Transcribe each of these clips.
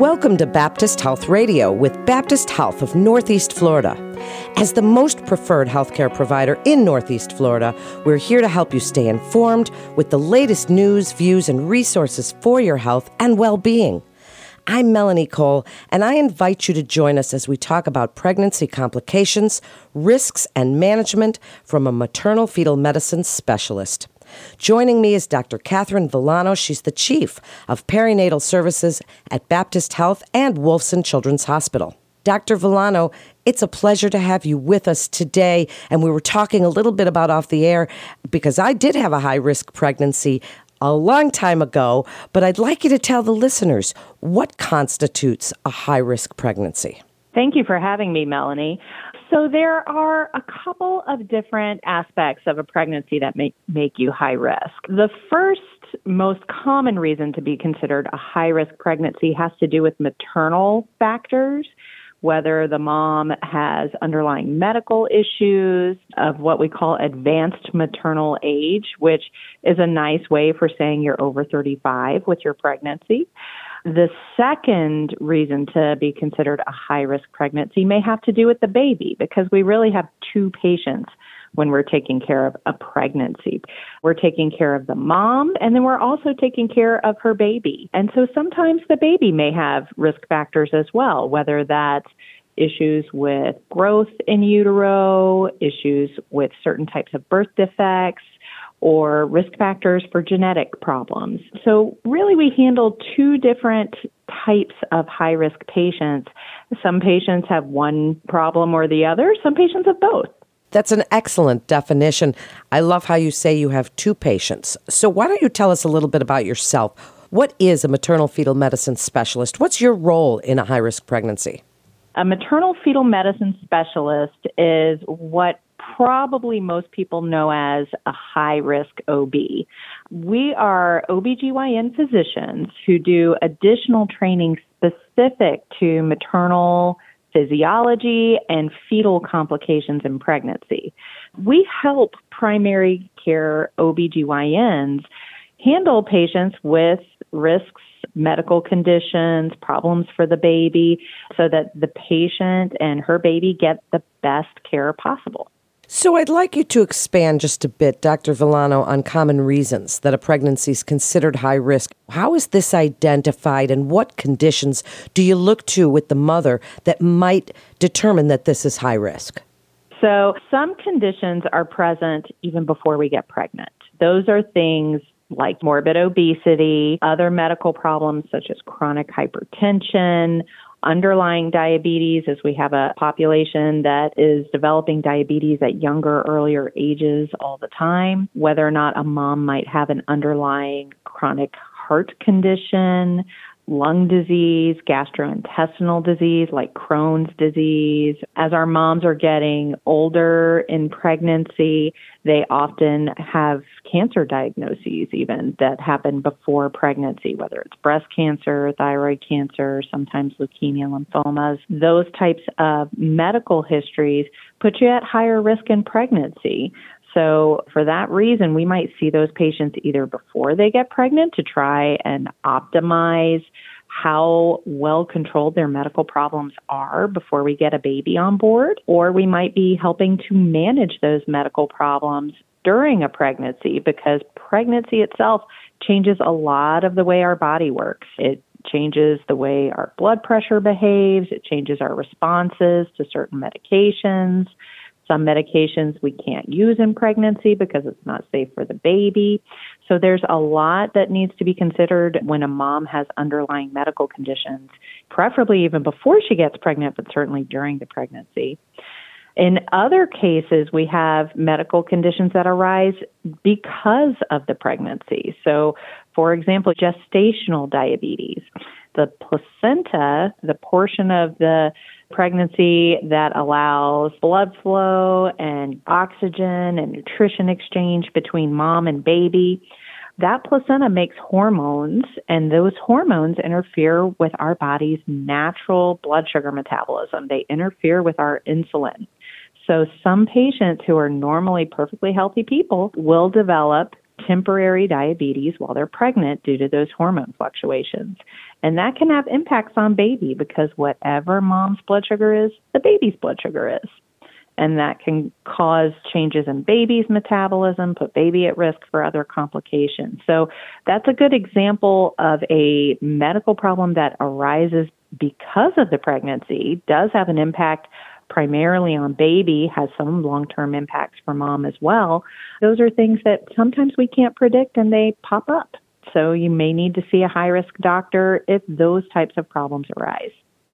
Welcome to Baptist Health Radio with Baptist Health of Northeast Florida. As the most preferred healthcare provider in Northeast Florida, we're here to help you stay informed with the latest news, views, and resources for your health and well being. I'm Melanie Cole, and I invite you to join us as we talk about pregnancy complications, risks, and management from a maternal fetal medicine specialist. Joining me is Dr. Catherine Villano. She's the chief of perinatal services at Baptist Health and Wolfson Children's Hospital. Dr. Villano, it's a pleasure to have you with us today. And we were talking a little bit about off the air because I did have a high risk pregnancy a long time ago, but I'd like you to tell the listeners what constitutes a high risk pregnancy. Thank you for having me, Melanie. So there are a couple of different aspects of a pregnancy that make make you high risk. The first most common reason to be considered a high risk pregnancy has to do with maternal factors whether the mom has underlying medical issues of what we call advanced maternal age, which is a nice way for saying you're over 35 with your pregnancy. The second reason to be considered a high risk pregnancy may have to do with the baby because we really have two patients when we're taking care of a pregnancy. We're taking care of the mom and then we're also taking care of her baby. And so sometimes the baby may have risk factors as well, whether that's issues with growth in utero, issues with certain types of birth defects, or risk factors for genetic problems. So, really, we handle two different types of high risk patients. Some patients have one problem or the other, some patients have both. That's an excellent definition. I love how you say you have two patients. So, why don't you tell us a little bit about yourself? What is a maternal fetal medicine specialist? What's your role in a high risk pregnancy? A maternal fetal medicine specialist is what probably most people know as a high risk OB. We are OBGYN physicians who do additional training specific to maternal physiology and fetal complications in pregnancy. We help primary care OBGYNs handle patients with risks, medical conditions, problems for the baby, so that the patient and her baby get the best care possible. So I'd like you to expand just a bit, Dr. Villano, on common reasons that a pregnancy is considered high risk. How is this identified and what conditions do you look to with the mother that might determine that this is high risk? So some conditions are present even before we get pregnant. Those are things like morbid obesity, other medical problems such as chronic hypertension, underlying diabetes as we have a population that is developing diabetes at younger, earlier ages all the time, whether or not a mom might have an underlying chronic heart condition, lung disease, gastrointestinal disease like Crohn's disease. As our moms are getting older in pregnancy, they often have cancer diagnoses even that happen before pregnancy, whether it's breast cancer, thyroid cancer, sometimes leukemia, lymphomas. Those types of medical histories put you at higher risk in pregnancy. So, for that reason, we might see those patients either before they get pregnant to try and optimize how well controlled their medical problems are before we get a baby on board, or we might be helping to manage those medical problems during a pregnancy because pregnancy itself changes a lot of the way our body works. It changes the way our blood pressure behaves, it changes our responses to certain medications. Some medications we can't use in pregnancy because it's not safe for the baby. So there's a lot that needs to be considered when a mom has underlying medical conditions, preferably even before she gets pregnant, but certainly during the pregnancy. In other cases, we have medical conditions that arise because of the pregnancy. So, for example, gestational diabetes. The placenta, the portion of the pregnancy that allows blood flow and oxygen and nutrition exchange between mom and baby. That placenta makes hormones, and those hormones interfere with our body's natural blood sugar metabolism. They interfere with our insulin. So, some patients who are normally perfectly healthy people will develop temporary diabetes while they're pregnant due to those hormone fluctuations. And that can have impacts on baby because whatever mom's blood sugar is, the baby's blood sugar is. And that can cause changes in baby's metabolism, put baby at risk for other complications. So that's a good example of a medical problem that arises because of the pregnancy, does have an impact primarily on baby, has some long term impacts for mom as well. Those are things that sometimes we can't predict and they pop up. So you may need to see a high risk doctor if those types of problems arise.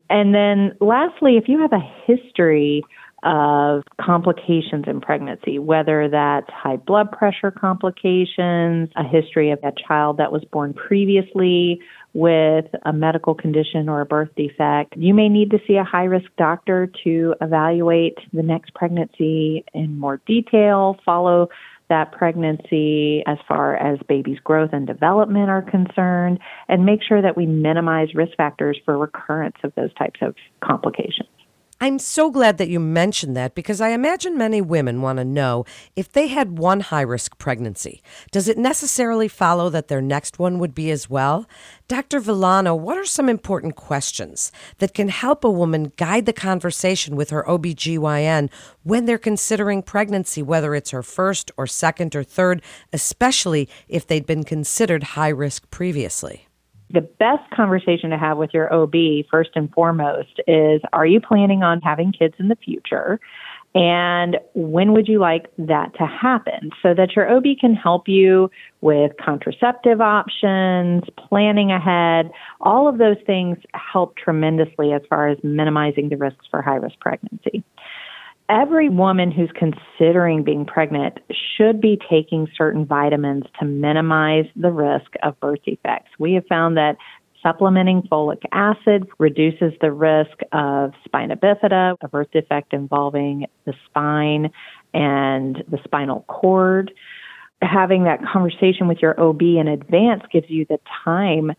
And then lastly, if you have a history of complications in pregnancy, whether that's high blood pressure complications, a history of a child that was born previously with a medical condition or a birth defect, you may need to see a high risk doctor to evaluate the next pregnancy in more detail, follow that pregnancy as far as baby's growth and development are concerned, and make sure that we minimize risk factors for recurrence of those types of complications. I'm so glad that you mentioned that because I imagine many women want to know if they had one high risk pregnancy, does it necessarily follow that their next one would be as well? Dr. Villano, what are some important questions that can help a woman guide the conversation with her OBGYN when they're considering pregnancy, whether it's her first or second or third, especially if they'd been considered high risk previously? The best conversation to have with your OB, first and foremost, is Are you planning on having kids in the future? And when would you like that to happen? So that your OB can help you with contraceptive options, planning ahead. All of those things help tremendously as far as minimizing the risks for high risk pregnancy every woman who's considering being pregnant should be taking certain vitamins to minimize the risk of birth defects. We have found that supplementing folic acid reduces the risk of spina bifida, a birth defect involving the spine and the spinal cord. Having that conversation with your OB in advance gives you the time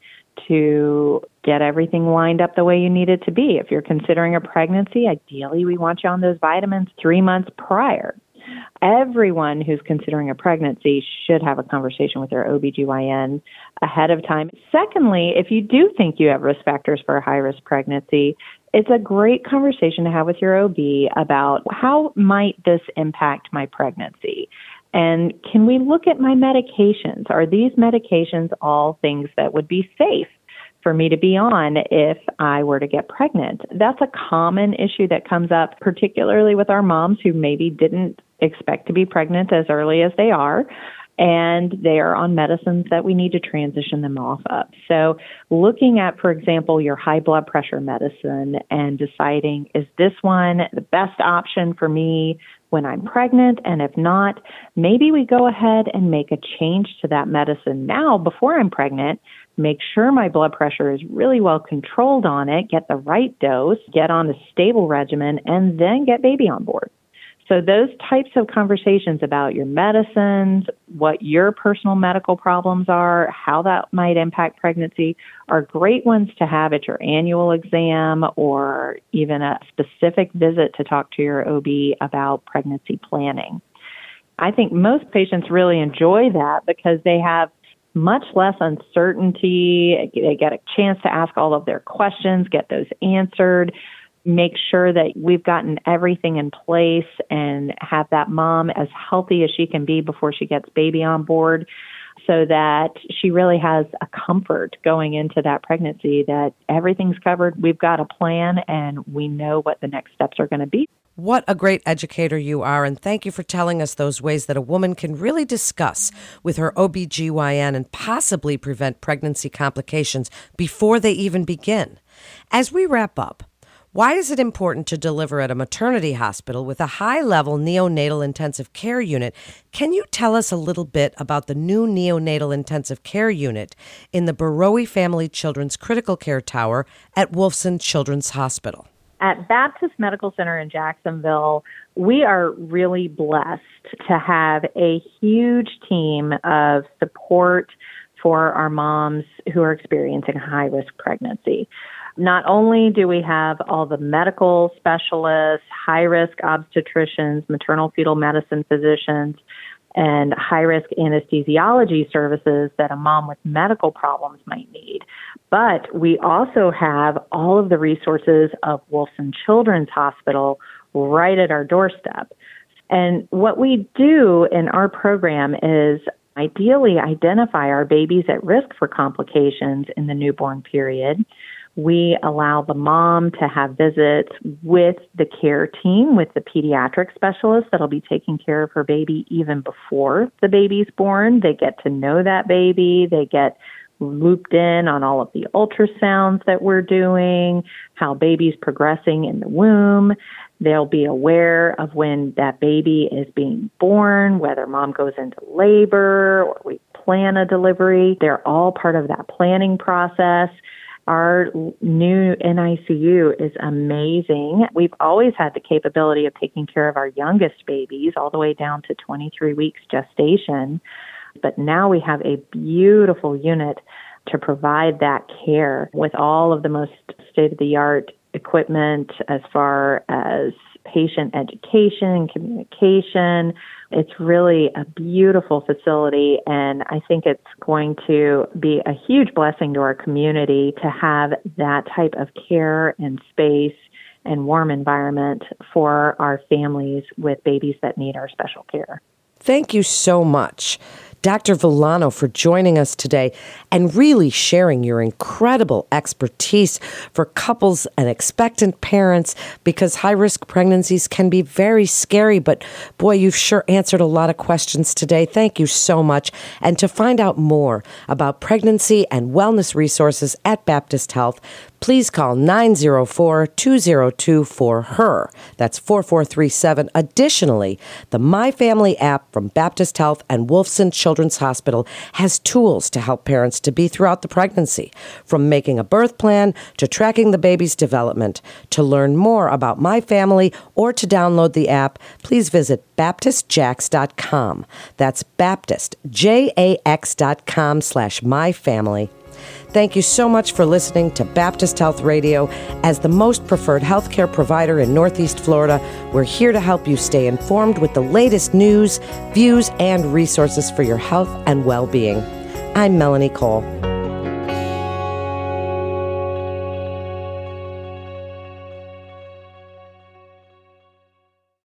to get everything lined up the way you need it to be. If you're considering a pregnancy, ideally we want you on those vitamins three months prior. Everyone who's considering a pregnancy should have a conversation with their OBGYN ahead of time. Secondly, if you do think you have risk factors for a high risk pregnancy, it's a great conversation to have with your OB about how might this impact my pregnancy? And can we look at my medications? Are these medications all things that would be safe for me to be on if I were to get pregnant? That's a common issue that comes up, particularly with our moms who maybe didn't expect to be pregnant as early as they are. And they are on medicines that we need to transition them off of. So, looking at, for example, your high blood pressure medicine and deciding, is this one the best option for me when I'm pregnant? And if not, maybe we go ahead and make a change to that medicine now before I'm pregnant. Make sure my blood pressure is really well controlled on it, get the right dose, get on a stable regimen, and then get baby on board. So, those types of conversations about your medicines, what your personal medical problems are, how that might impact pregnancy are great ones to have at your annual exam or even a specific visit to talk to your OB about pregnancy planning. I think most patients really enjoy that because they have much less uncertainty. They get a chance to ask all of their questions, get those answered make sure that we've gotten everything in place and have that mom as healthy as she can be before she gets baby on board so that she really has a comfort going into that pregnancy that everything's covered. We've got a plan and we know what the next steps are going to be. What a great educator you are, and thank you for telling us those ways that a woman can really discuss with her OBGYN and possibly prevent pregnancy complications before they even begin. As we wrap up, why is it important to deliver at a maternity hospital with a high level neonatal intensive care unit? Can you tell us a little bit about the new neonatal intensive care unit in the Borowy Family Children's Critical Care Tower at Wolfson Children's Hospital? At Baptist Medical Center in Jacksonville, we are really blessed to have a huge team of support for our moms who are experiencing high risk pregnancy. Not only do we have all the medical specialists, high risk obstetricians, maternal fetal medicine physicians and high risk anesthesiology services that a mom with medical problems might need. But we also have all of the resources of Wolfson Children's Hospital right at our doorstep. And what we do in our program is ideally identify our babies at risk for complications in the newborn period. We allow the mom to have visits with the care team, with the pediatric specialist that'll be taking care of her baby even before the baby's born. They get to know that baby. They get looped in on all of the ultrasounds that we're doing, how baby's progressing in the womb. They'll be aware of when that baby is being born, whether mom goes into labor or we plan a delivery. They're all part of that planning process. Our new NICU is amazing. We've always had the capability of taking care of our youngest babies all the way down to 23 weeks gestation. But now we have a beautiful unit to provide that care with all of the most state of the art equipment as far as patient education communication. It's really a beautiful facility, and I think it's going to be a huge blessing to our community to have that type of care and space and warm environment for our families with babies that need our special care. Thank you so much. Dr. Villano, for joining us today and really sharing your incredible expertise for couples and expectant parents because high risk pregnancies can be very scary. But boy, you've sure answered a lot of questions today. Thank you so much. And to find out more about pregnancy and wellness resources at Baptist Health, please call 904 202 for her. That's 4437. Additionally, the My Family app from Baptist Health and Wolfson Children's Hospital has tools to help parents to be throughout the pregnancy, from making a birth plan to tracking the baby's development. To learn more about My Family or to download the app, please visit baptistjax.com. That's Baptist, J-A-X.com slash My Family. Thank you so much for listening to Baptist Health Radio. As the most preferred healthcare provider in Northeast Florida, we're here to help you stay informed with the latest news, views, and resources for your health and well being. I'm Melanie Cole.